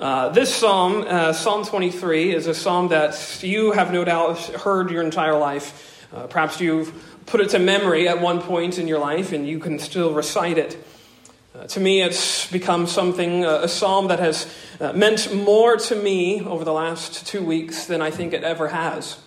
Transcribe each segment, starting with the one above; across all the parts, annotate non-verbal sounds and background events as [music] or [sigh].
Uh, this psalm, uh, Psalm 23, is a psalm that you have no doubt heard your entire life. Uh, perhaps you've put it to memory at one point in your life and you can still recite it. Uh, to me, it's become something, uh, a psalm that has meant more to me over the last two weeks than I think it ever has.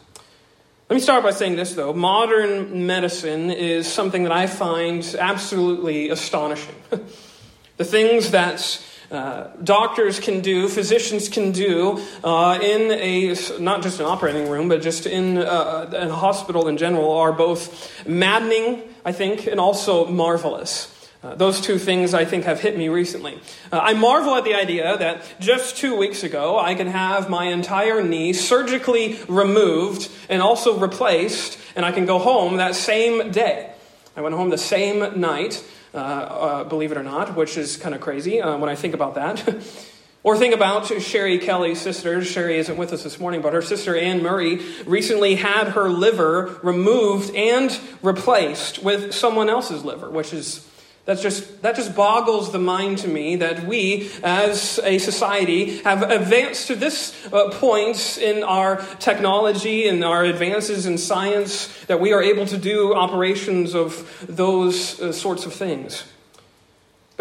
Let me start by saying this, though. Modern medicine is something that I find absolutely astonishing. [laughs] the things that uh, doctors can do, physicians can do uh, in a, not just an operating room, but just in uh, a hospital in general are both maddening, I think, and also marvelous. Uh, those two things I think have hit me recently. Uh, I marvel at the idea that just two weeks ago I can have my entire knee surgically removed and also replaced, and I can go home that same day. I went home the same night believe it or not, which is kind of crazy uh, when I think about that. [laughs] or think about Sherry Kelly's sister. Sherry isn't with us this morning, but her sister Anne Murray recently had her liver removed and replaced with someone else's liver, which is that's just, that just boggles the mind to me that we, as a society, have advanced to this uh, point in our technology and our advances in science that we are able to do operations of those uh, sorts of things.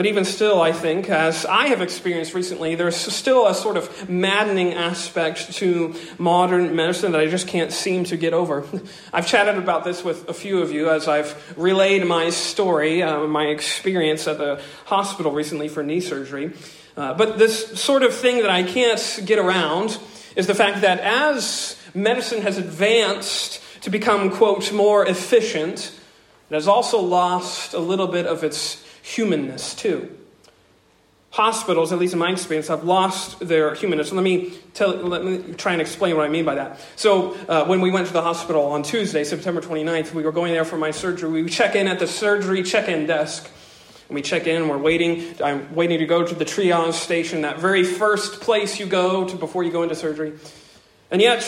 But even still, I think, as I have experienced recently, there's still a sort of maddening aspect to modern medicine that I just can't seem to get over. [laughs] I've chatted about this with a few of you as I've relayed my story, uh, my experience at the hospital recently for knee surgery. Uh, but this sort of thing that I can't get around is the fact that as medicine has advanced to become, quote, more efficient, it has also lost a little bit of its humanness too. Hospitals, at least in my experience, have lost their humanness. Let me, tell, let me try and explain what I mean by that. So, uh, when we went to the hospital on Tuesday, September 29th, we were going there for my surgery. We check in at the surgery check in desk. And we check in, we're waiting. I'm waiting to go to the triage station, that very first place you go to before you go into surgery. And yet,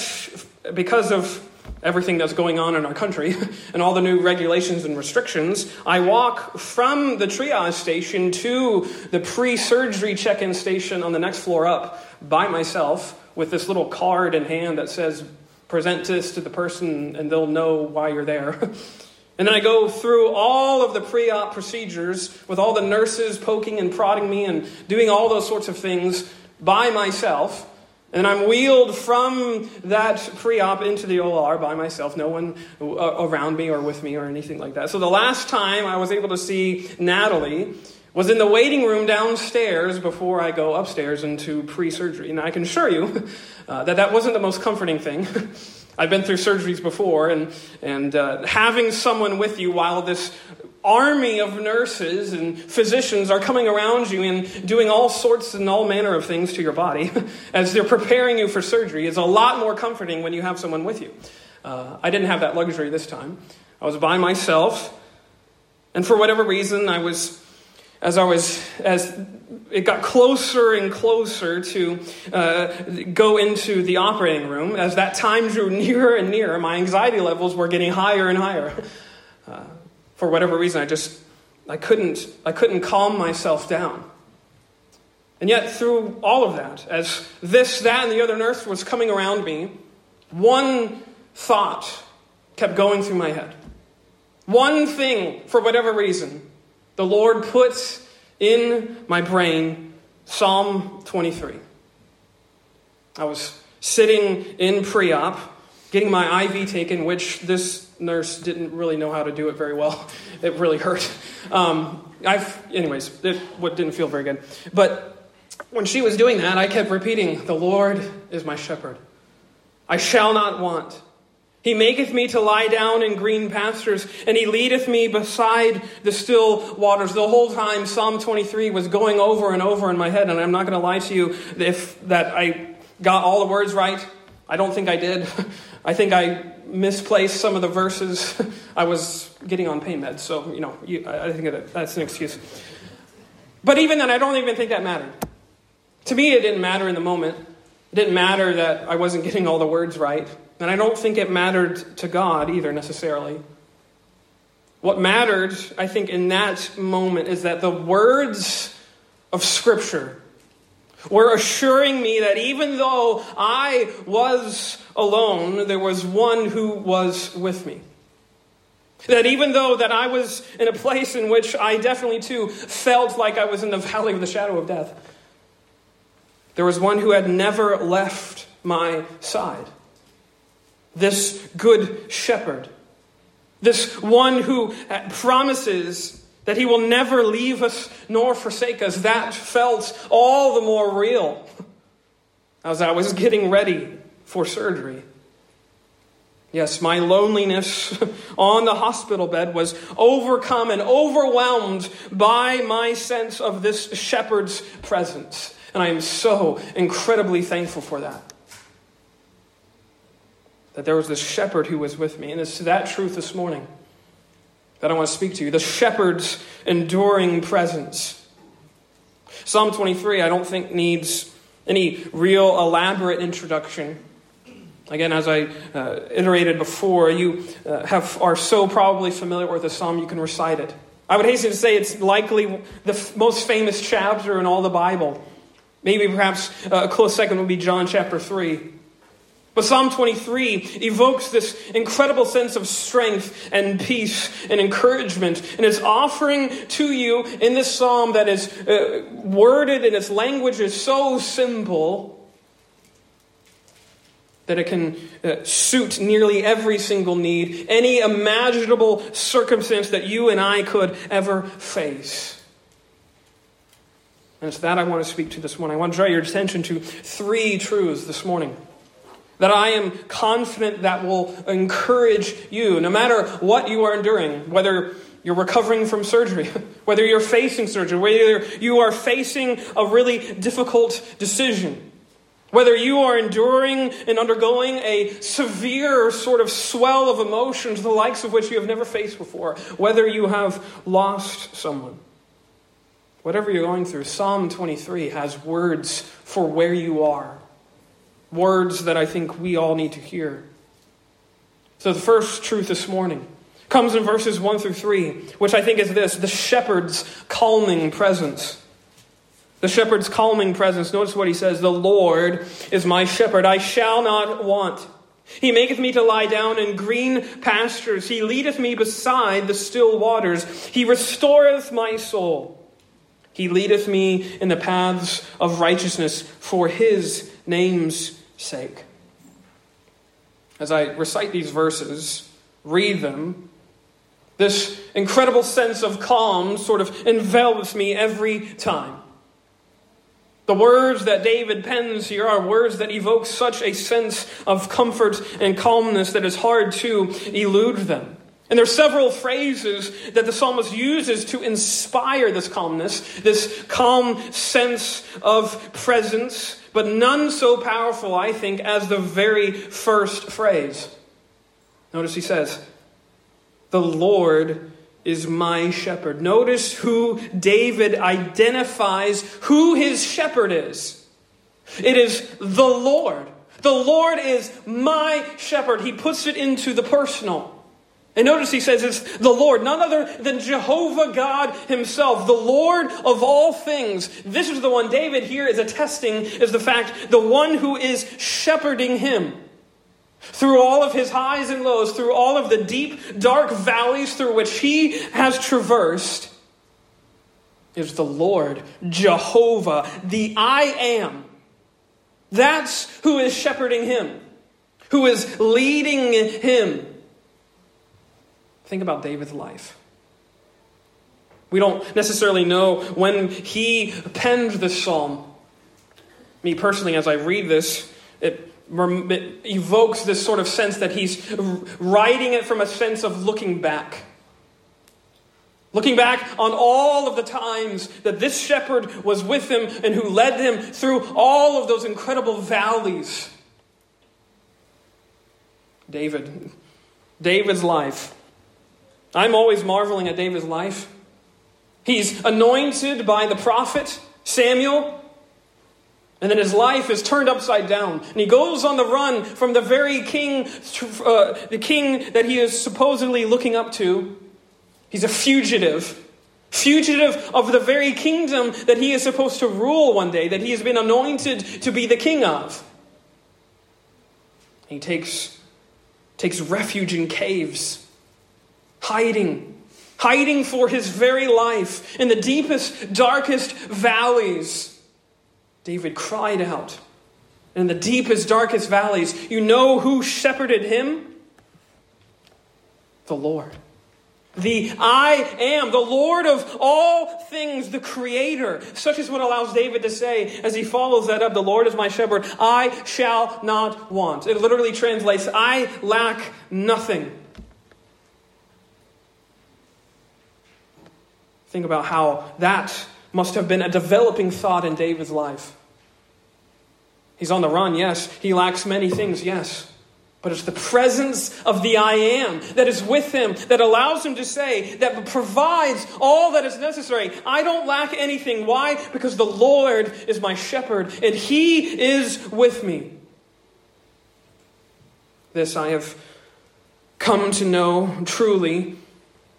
because of everything that's going on in our country [laughs] and all the new regulations and restrictions, I walk from the triage station to the pre surgery check in station on the next floor up by myself with this little card in hand that says, present this to the person and they'll know why you're there. [laughs] And then I go through all of the pre op procedures with all the nurses poking and prodding me and doing all those sorts of things by myself. And I'm wheeled from that pre op into the OR by myself, no one uh, around me or with me or anything like that. So the last time I was able to see Natalie was in the waiting room downstairs before I go upstairs into pre surgery. And I can assure you [laughs] uh, that that wasn't the most comforting thing. [laughs] I've been through surgeries before, and, and uh, having someone with you while this army of nurses and physicians are coming around you and doing all sorts and all manner of things to your body [laughs] as they're preparing you for surgery is a lot more comforting when you have someone with you. Uh, I didn't have that luxury this time. I was by myself, and for whatever reason, I was, as I was, as it got closer and closer to uh, go into the operating room, as that time drew [laughs] nearer and nearer, my anxiety levels were getting higher and higher. For whatever reason, I just I couldn't I couldn't calm myself down. And yet, through all of that, as this, that, and the other nurse was coming around me, one thought kept going through my head. One thing, for whatever reason, the Lord put in my brain Psalm 23. I was sitting in pre op, getting my IV taken, which this nurse didn't really know how to do it very well. [laughs] It really hurt. Um, I've, anyways, it what didn't feel very good. But when she was doing that, I kept repeating, "The Lord is my shepherd; I shall not want." He maketh me to lie down in green pastures, and he leadeth me beside the still waters. The whole time, Psalm 23 was going over and over in my head, and I'm not going to lie to you if that I got all the words right. I don't think I did. [laughs] I think I misplaced some of the verses. [laughs] I was getting on pain meds, so, you know, you, I think that, that's an excuse. But even then, I don't even think that mattered. To me, it didn't matter in the moment. It didn't matter that I wasn't getting all the words right. And I don't think it mattered to God either, necessarily. What mattered, I think, in that moment is that the words of Scripture were assuring me that even though I was alone, there was one who was with me. That even though that I was in a place in which I definitely too felt like I was in the valley of the shadow of death, there was one who had never left my side. This good shepherd. This one who promises that he will never leave us nor forsake us. That felt all the more real [laughs] as I was getting ready for surgery. Yes, my loneliness [laughs] on the hospital bed was overcome and overwhelmed by my sense of this shepherd's presence. And I am so incredibly thankful for that. That there was this shepherd who was with me. And it's that truth this morning that I want to speak to you the shepherd's enduring presence. Psalm 23, I don't think, needs any real elaborate introduction. Again, as I uh, iterated before, you uh, have, are so probably familiar with the psalm you can recite it. I would hasten to say it's likely the f- most famous chapter in all the Bible. Maybe perhaps uh, a close second would be John chapter 3. But Psalm 23 evokes this incredible sense of strength and peace and encouragement. And it's offering to you in this psalm that is uh, worded and its language is so simple that it can uh, suit nearly every single need, any imaginable circumstance that you and I could ever face. And it's that I want to speak to this morning. I want to draw your attention to three truths this morning that I am confident that will encourage you, no matter what you are enduring, whether you're recovering from surgery, [laughs] whether you're facing surgery, whether you are facing a really difficult decision. Whether you are enduring and undergoing a severe sort of swell of emotions, the likes of which you have never faced before, whether you have lost someone, whatever you're going through, Psalm 23 has words for where you are. Words that I think we all need to hear. So, the first truth this morning comes in verses 1 through 3, which I think is this the shepherd's calming presence. The shepherd's calming presence. Notice what he says The Lord is my shepherd, I shall not want. He maketh me to lie down in green pastures. He leadeth me beside the still waters. He restoreth my soul. He leadeth me in the paths of righteousness for his name's sake. As I recite these verses, read them, this incredible sense of calm sort of envelops me every time. The words that David pens here are words that evoke such a sense of comfort and calmness that it's hard to elude them. And there are several phrases that the psalmist uses to inspire this calmness, this calm sense of presence, but none so powerful, I think, as the very first phrase. Notice he says, The Lord is my shepherd. Notice who David identifies who his shepherd is. It is the Lord. The Lord is my shepherd. He puts it into the personal. And notice he says it's the Lord, none other than Jehovah God himself, the Lord of all things. This is the one David here is attesting is the fact, the one who is shepherding him. Through all of his highs and lows, through all of the deep, dark valleys through which he has traversed, is the Lord, Jehovah, the I am. That's who is shepherding him, who is leading him. Think about David's life. We don't necessarily know when he penned this psalm. Me personally, as I read this, it it evokes this sort of sense that he's writing it from a sense of looking back. Looking back on all of the times that this shepherd was with him and who led him through all of those incredible valleys. David, David's life. I'm always marveling at David's life. He's anointed by the prophet Samuel. And then his life is turned upside down. And he goes on the run from the very king, uh, the king that he is supposedly looking up to. He's a fugitive fugitive of the very kingdom that he is supposed to rule one day, that he has been anointed to be the king of. He takes, takes refuge in caves, hiding, hiding for his very life in the deepest, darkest valleys. David cried out. In the deepest, darkest valleys, you know who shepherded him? The Lord. The I am, the Lord of all things, the Creator. Such is what allows David to say as he follows that up The Lord is my shepherd, I shall not want. It literally translates, I lack nothing. Think about how that must have been a developing thought in David's life. He's on the run, yes. He lacks many things, yes. But it's the presence of the I am that is with him, that allows him to say, that provides all that is necessary. I don't lack anything. Why? Because the Lord is my shepherd and he is with me. This I have come to know truly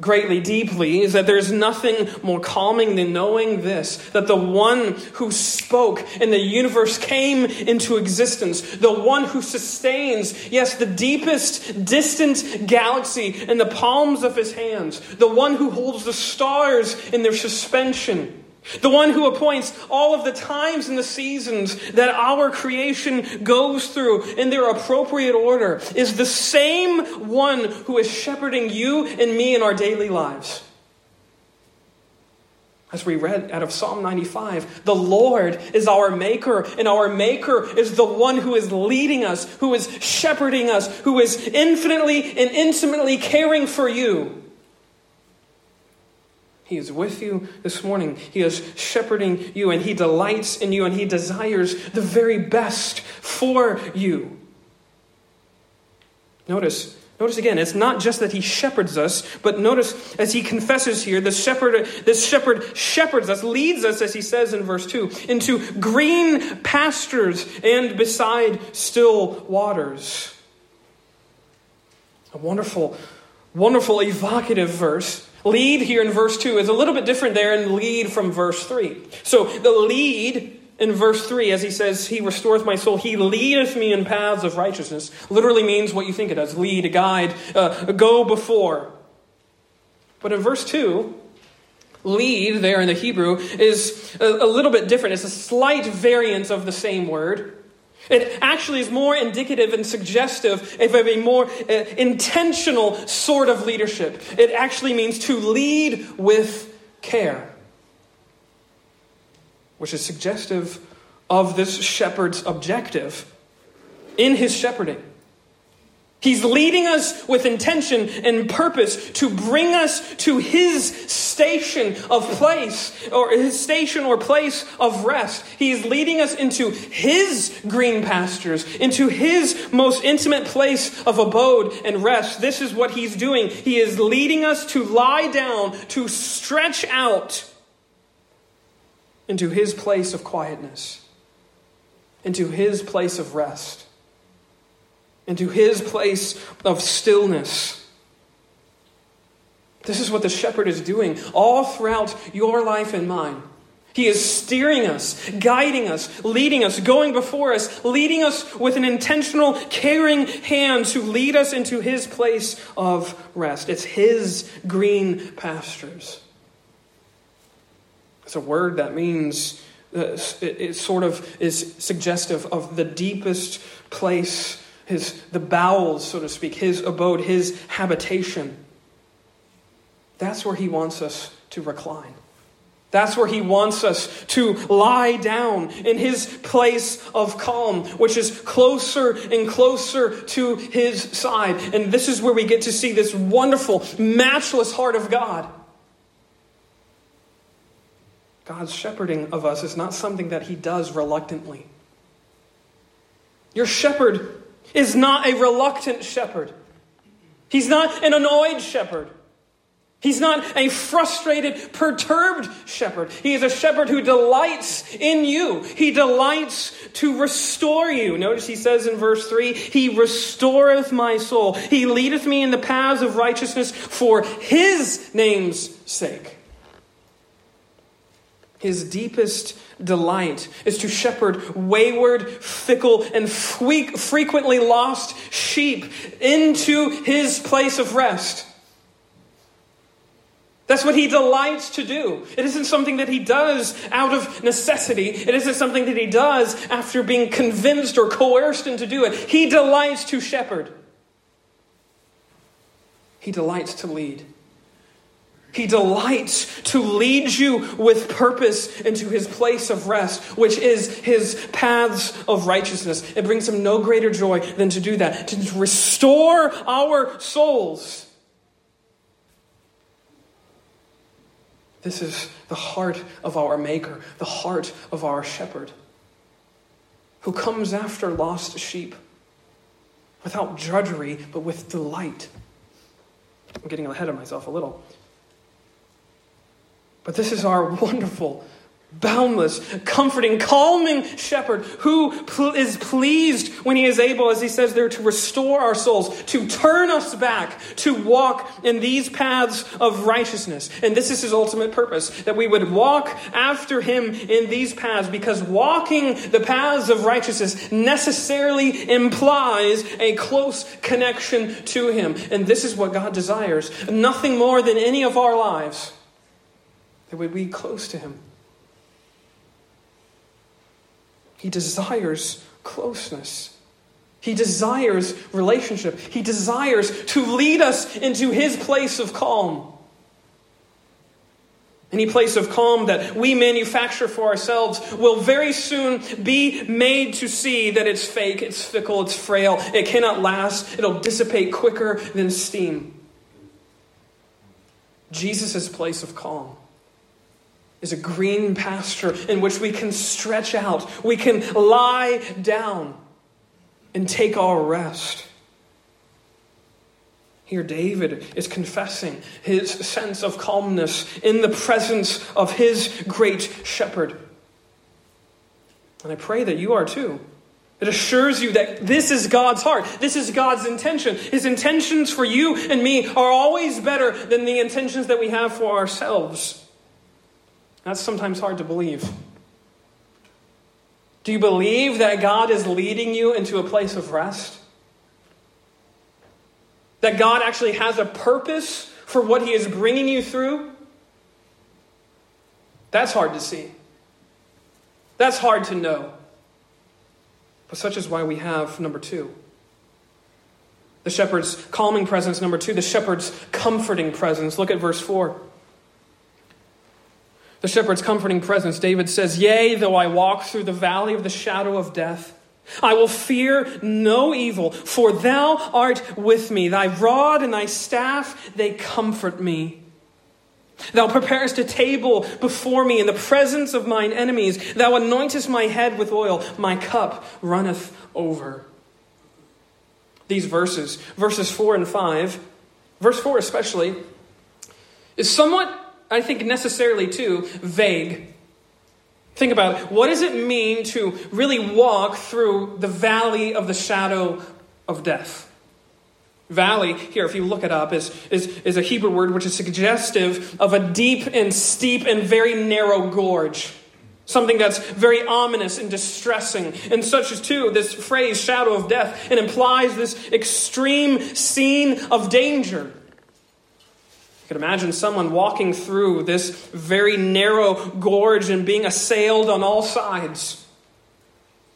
greatly, deeply, is that there's nothing more calming than knowing this that the one who spoke and the universe came into existence, the one who sustains, yes, the deepest, distant galaxy in the palms of his hands, the one who holds the stars in their suspension the one who appoints all of the times and the seasons that our creation goes through in their appropriate order is the same one who is shepherding you and me in our daily lives. As we read out of Psalm 95, the Lord is our maker, and our maker is the one who is leading us, who is shepherding us, who is infinitely and intimately caring for you. He is with you this morning. He is shepherding you, and He delights in you, and He desires the very best for you. Notice, notice again, it's not just that He shepherds us, but notice as He confesses here, the shepherd, this shepherd shepherds us, leads us, as He says in verse 2, into green pastures and beside still waters. A wonderful, wonderful, evocative verse Lead here in verse 2 is a little bit different there in lead from verse 3. So the lead in verse 3, as he says, He restoreth my soul, He leadeth me in paths of righteousness, literally means what you think it does lead, guide, uh, go before. But in verse 2, lead there in the Hebrew is a, a little bit different. It's a slight variance of the same word. It actually is more indicative and suggestive of a more uh, intentional sort of leadership. It actually means to lead with care, which is suggestive of this shepherd's objective in his shepherding. He's leading us with intention and purpose to bring us to his station of place, or his station or place of rest. He's leading us into his green pastures, into his most intimate place of abode and rest. This is what he's doing. He is leading us to lie down, to stretch out into his place of quietness, into his place of rest into his place of stillness. This is what the shepherd is doing all throughout your life and mine. He is steering us, guiding us, leading us, going before us, leading us with an intentional, caring hand to lead us into his place of rest. It's his green pastures. It's a word that means, uh, it, it sort of is suggestive of the deepest place his the bowels, so to speak, his abode, his habitation. That's where he wants us to recline. That's where he wants us to lie down in his place of calm, which is closer and closer to his side. And this is where we get to see this wonderful, matchless heart of God. God's shepherding of us is not something that he does reluctantly. Your shepherd is not a reluctant shepherd. He's not an annoyed shepherd. He's not a frustrated, perturbed shepherd. He is a shepherd who delights in you. He delights to restore you. Notice he says in verse 3 He restoreth my soul. He leadeth me in the paths of righteousness for his name's sake. His deepest delight is to shepherd wayward, fickle, and frequently lost sheep into his place of rest. That's what he delights to do. It isn't something that he does out of necessity. It isn't something that he does after being convinced or coerced into doing it. He delights to shepherd. He delights to lead. He delights to lead you with purpose into his place of rest, which is his paths of righteousness. It brings him no greater joy than to do that, to restore our souls. This is the heart of our Maker, the heart of our shepherd, who comes after lost sheep without drudgery, but with delight. I'm getting ahead of myself a little. But this is our [laughs] wonderful, boundless, comforting, calming shepherd who is pleased when he is able, as he says there, to restore our souls, to turn us back, to walk in these paths of righteousness. And this is his ultimate purpose, that we would walk after him in these paths, because walking the paths of righteousness necessarily implies a close connection to him. And this is what God desires. Nothing more than any of our lives that we be close to Him. He desires closeness. He desires relationship. He desires to lead us into His place of calm. Any place of calm that we manufacture for ourselves will very soon be made to see that it's fake, it's fickle, it's frail, it cannot last, it'll dissipate quicker than steam. Jesus' place of calm is a green pasture in which we can stretch out, we can lie down and take our rest. Here, David is confessing his sense of calmness in the presence of his great shepherd. And I pray that you are too. It assures you that this is God's heart. This is God's intention. His intentions for you and me are always better than the intentions that we have for ourselves. That's sometimes hard to believe. Do you believe that God is leading you into a place of rest? That God actually has a purpose for what He is bringing you through? That's hard to see. That's hard to know. But such is why we have number two. The shepherd's calming presence, number two, the shepherd's comforting presence. Look at verse 4 the shepherd's comforting presence, David says, Yea, though I walk through the valley of the shadow of death, I will fear no evil, for thou art with me. Thy rod and thy staff, they comfort me. Thou preparest a table before me in the presence of mine enemies. Thou anointest my head with oil. My cup runneth over. These verses, verses 4 and 5, verse 4 especially, is somewhat I think necessarily too, vague. Think about it. What does it mean to really walk through the valley of the shadow of death? Valley, here, if you look it up, is, is, is a Hebrew word which is suggestive of a deep and steep and very narrow gorge. Something that's very ominous and distressing. And such as, too, this phrase, shadow of death, it implies this extreme scene of danger. You could imagine someone walking through this very narrow gorge and being assailed on all sides.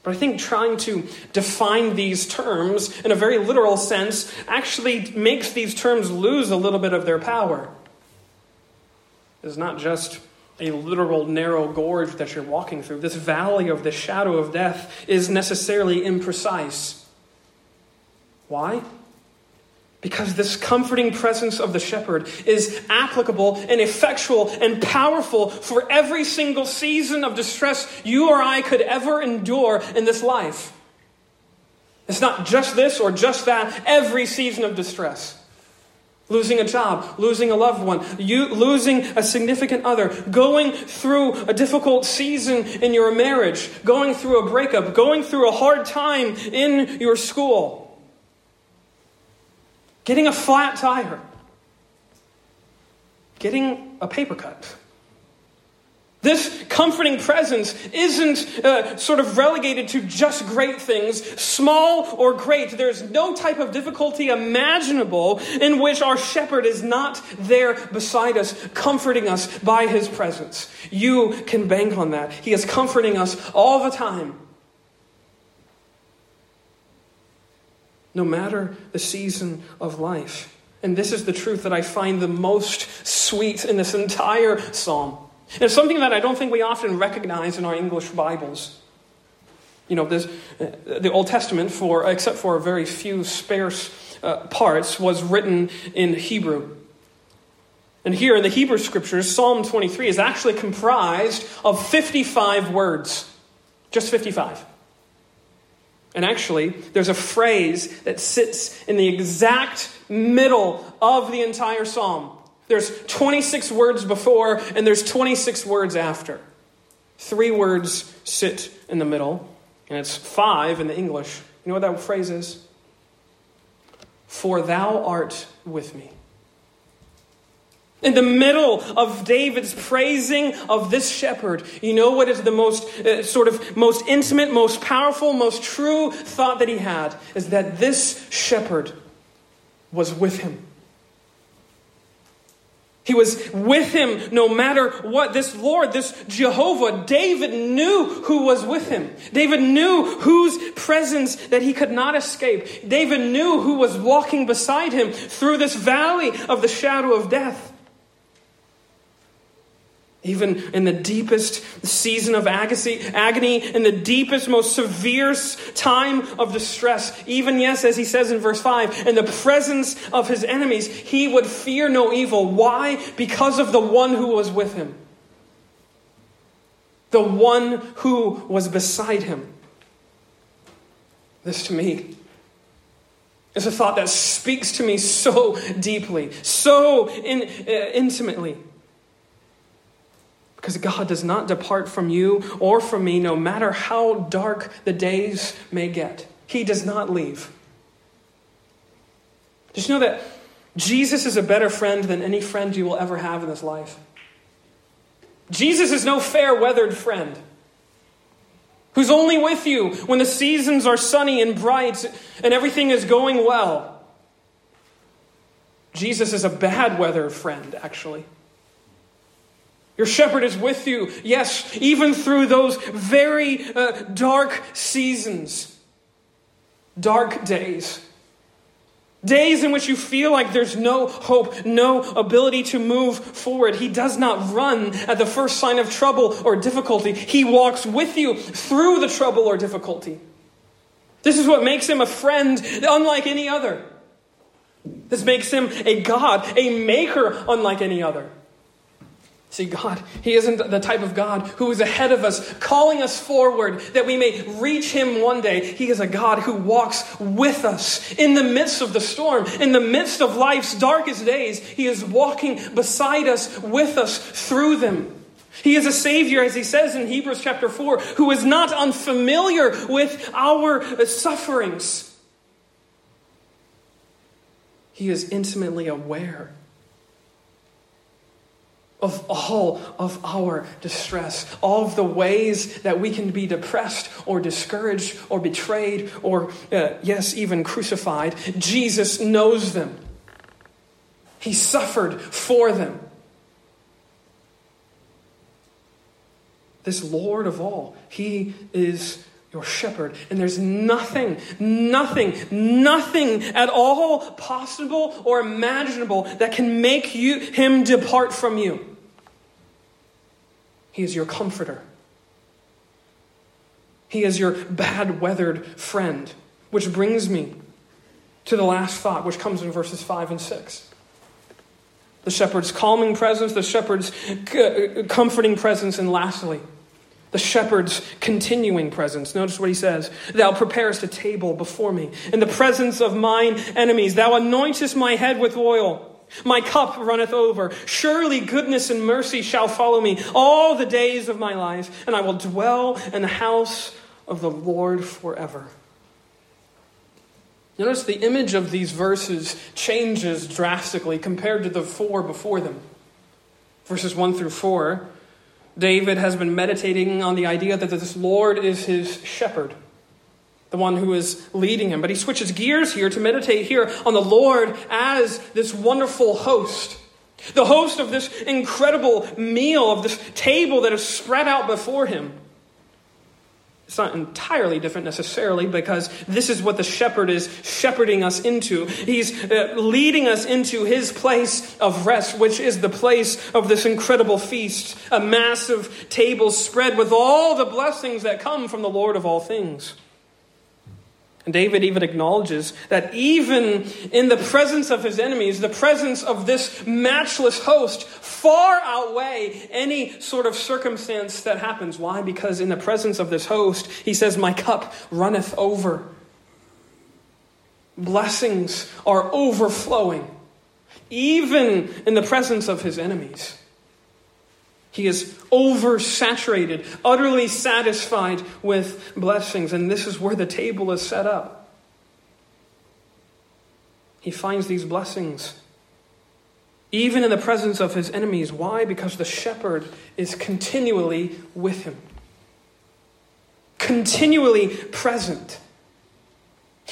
But I think trying to define these terms in a very literal sense actually makes these terms lose a little bit of their power. It's not just a literal narrow gorge that you're walking through. This valley of the shadow of death is necessarily imprecise. Why? Because this comforting presence of the shepherd is applicable and effectual and powerful for every single season of distress you or I could ever endure in this life. It's not just this or just that, every season of distress. Losing a job, losing a loved one, you, losing a significant other, going through a difficult season in your marriage, going through a breakup, going through a hard time in your school getting a flat tire, getting a paper cut, This comforting presence isn't uh, sort of relegated to just great things, small or great. There's no type of difficulty imaginable in which our shepherd is not there beside us, comforting us by his presence. You can bank on that. He is comforting us all the time. No matter the season of life. And this is the truth that I find the most sweet in this entire psalm. And it's something that I don't think we often recognize in our English Bibles. You know, this, uh, the Old Testament, for except for a very few sparse uh, parts, was written in Hebrew. And here in the Hebrew Scriptures, Psalm 23 is actually comprised of 55 words. Just 55. And actually, there's a phrase that sits in the exact middle of the entire psalm. There's 26 words before, and there's 26 words after. Three words sit in the middle, and it's five in the English. You know what that phrase is? For thou art with me. In the middle of David's praising of this shepherd, you know what is the most uh, sort of most intimate, most powerful, most true thought that he had is that this shepherd was with him. He was with him no matter what. This Lord, this Jehovah, David knew who was with him. David knew whose presence that he could not escape. David knew who was walking beside him through this valley of the shadow of death. Even in the deepest season of agony, in the deepest, most severe time of distress, even, yes, as he says in verse 5, in the presence of his enemies, he would fear no evil. Why? Because of the one who was with him, the one who was beside him. This to me is a thought that speaks to me so deeply, so in, uh, intimately. Because God does not depart from you or from me, no matter how dark the days may get. He does not leave. Just know that Jesus is a better friend than any friend you will ever have in this life? Jesus is no fair weathered friend who's only with you when the seasons are sunny and bright and everything is going well. Jesus is a bad weather friend, actually. Your shepherd is with you, yes, even through those very uh, dark seasons, dark days. Days in which you feel like there's no hope, no ability to move forward. He does not run at the first sign of trouble or difficulty. He walks with you through the trouble or difficulty. This is what makes him a friend unlike any other. This makes him a God, a maker unlike any other. See, God, He isn't the type of God who is ahead of us, calling us forward that we may reach Him one day. He is a God who walks with us in the midst of the storm, in the midst of life's darkest days. He is walking beside us, with us, through them. He is a Savior, as He says in Hebrews chapter 4, who is not unfamiliar with our sufferings. He is intimately aware of all of our distress, all of the ways that we can be depressed or discouraged or betrayed or, uh, yes, even crucified. Jesus knows them. He suffered for them. This Lord of all, He is your shepherd. And there's nothing, nothing, nothing at all possible or imaginable that can make you, him depart from you. He is your comforter. He is your bad weathered friend. Which brings me to the last thought, which comes in verses 5 and 6. The shepherd's calming presence, the shepherd's comforting presence, and lastly, the shepherd's continuing presence. Notice what he says Thou preparest a table before me in the presence of mine enemies. Thou anointest my head with oil. My cup runneth over. Surely goodness and mercy shall follow me all the days of my life, and I will dwell in the house of the Lord forever. Notice the image of these verses changes drastically compared to the four before them. Verses 1 through 4 David has been meditating on the idea that this Lord is his shepherd, the one who is leading him. But he switches gears here to meditate here on the Lord as this wonderful host. The host of this incredible meal, of this table that is spread out before him. It's not entirely different necessarily because this is what the shepherd is shepherding us into. He's uh, leading us into his place of rest, which is the place of this incredible feast, a massive table spread with all the blessings that come from the Lord of all things. And David even acknowledges that even in the presence of his enemies, the presence of this matchless host far outweigh any sort of circumstance that happens. Why? Because in the presence of this host, he says, My cup runneth over. Blessings are overflowing, even in the presence of his enemies. He is oversaturated, utterly satisfied with blessings, and this is where the table is set up. He finds these blessings even in the presence of his enemies. Why? Because the shepherd is continually with him, continually present.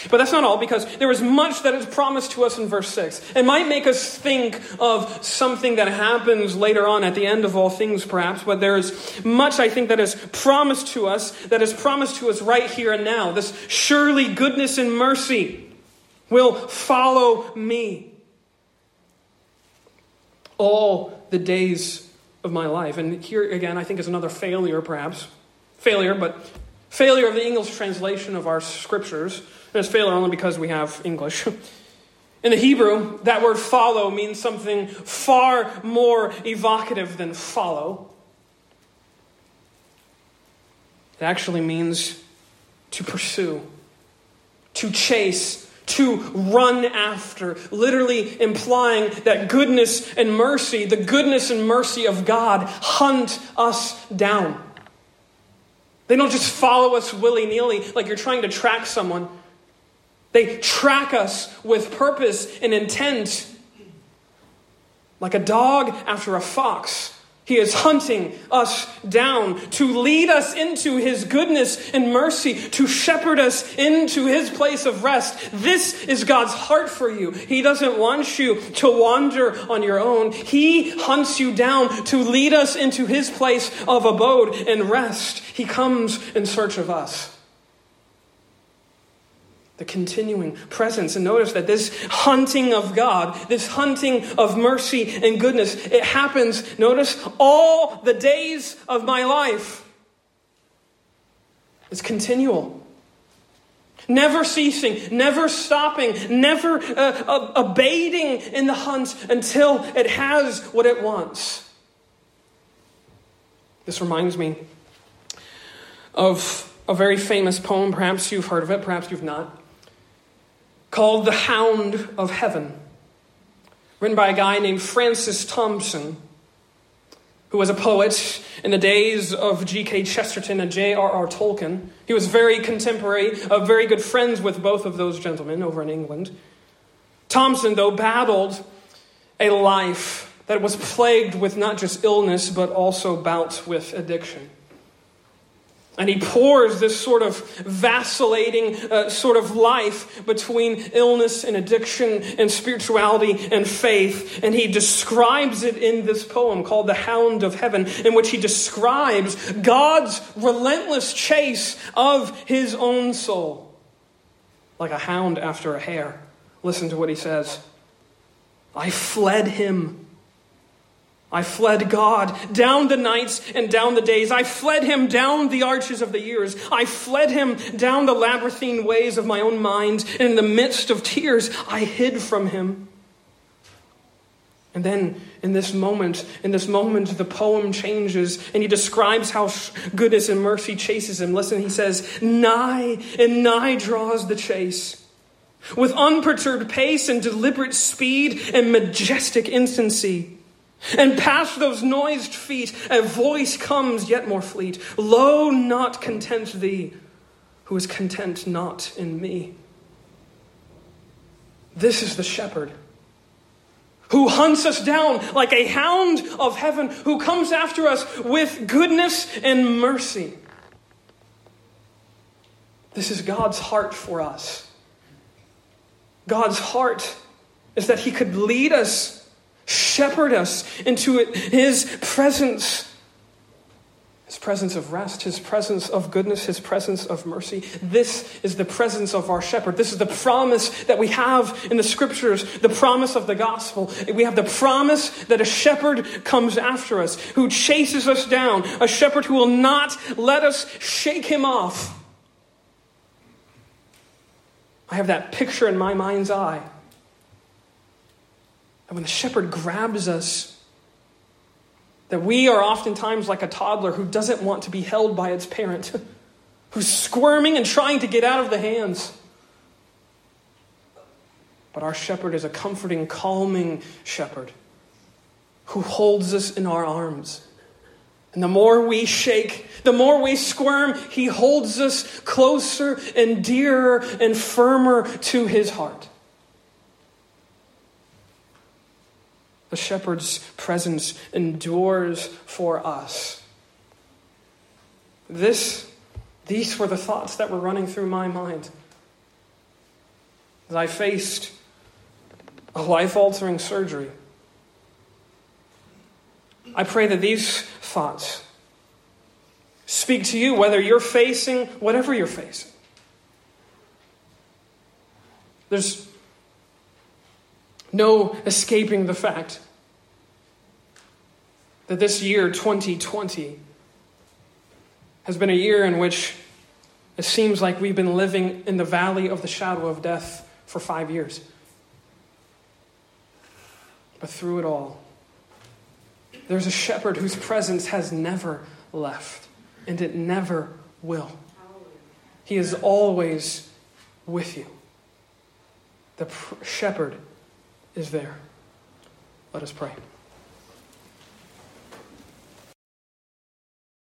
But that's not all, because there is much that is promised to us in verse 6. It might make us think of something that happens later on at the end of all things, perhaps, but there is much, I think, that is promised to us, that is promised to us right here and now. This surely goodness and mercy will follow me all the days of my life. And here again, I think is another failure, perhaps. Failure, but failure of the English translation of our scriptures. It's failure only because we have English. In the Hebrew, that word follow means something far more evocative than follow. It actually means to pursue, to chase, to run after, literally implying that goodness and mercy, the goodness and mercy of God, hunt us down. They don't just follow us willy nilly like you're trying to track someone. They track us with purpose and intent. Like a dog after a fox, he is hunting us down to lead us into his goodness and mercy, to shepherd us into his place of rest. This is God's heart for you. He doesn't want you to wander on your own. He hunts you down to lead us into his place of abode and rest. He comes in search of us the continuing presence. And notice that this hunting of God, this hunting of mercy and goodness, it happens, notice, all the days of my life. It's continual. Never ceasing, never stopping, never uh, abating in the hunt until it has what it wants. This reminds me of a very famous poem. Perhaps you've heard of it, perhaps you've not called The Hound of Heaven, written by a guy named Francis Thompson, who was a poet in the days of G.K. Chesterton and J.R.R. Tolkien. He was very contemporary, uh, very good friends with both of those gentlemen over in England. Thompson, though, battled a life that was plagued with not just illness, but also bouts with addiction. And he pours this sort of vacillating uh, sort of life between illness and addiction and spirituality and faith. And he describes it in this poem called The Hound of Heaven, in which he describes God's relentless chase of his own soul, like a hound after a hare. Listen to what he says I fled him I fled God down the nights and down the days. I fled him down the arches of the years. I fled him down the labyrinthine ways of my own mind. And in the midst of tears, I hid from him. And then in this moment, in this moment, the poem changes and he describes how goodness and mercy chases him. Listen, he says, Nigh and nigh draws the chase. With unperturbed pace and deliberate speed and majestic instancy. And past those noised feet, a voice comes yet more fleet. Lo, not content thee, who is content not in me. This is the shepherd who hunts us down like a hound of heaven, who comes after us with goodness and mercy. This is God's heart for us. God's heart is that He could lead us, shepherd us into His presence his presence of rest, His presence of goodness, His presence of mercy. This is the presence of our shepherd. This is the promise that we have in the scriptures, the promise of the gospel. We have the promise that a shepherd comes after us, who chases us down, a shepherd who will not let us shake him off. I have that picture in my mind's eye. And when the shepherd grabs us, that we are oftentimes like a toddler who doesn't want to be held by its parent, [laughs] who's squirming and trying to get out of the hands. But our shepherd is a comforting, calming shepherd who holds us in our arms. And the more we shake, the more we squirm, he holds us closer and dearer and firmer to his heart. The shepherd's presence endures for us. This, these were the thoughts that were running through my mind as I faced a life altering surgery. I pray that these thoughts speak to you, whether you're facing whatever you're facing. There's no escaping the fact that this year, 2020, has been a year in which it seems like we've been living in the valley of the shadow of death for five years. But through it all, there's a shepherd whose presence has never left, and it never will. He is always with you. The shepherd is there. Let us pray.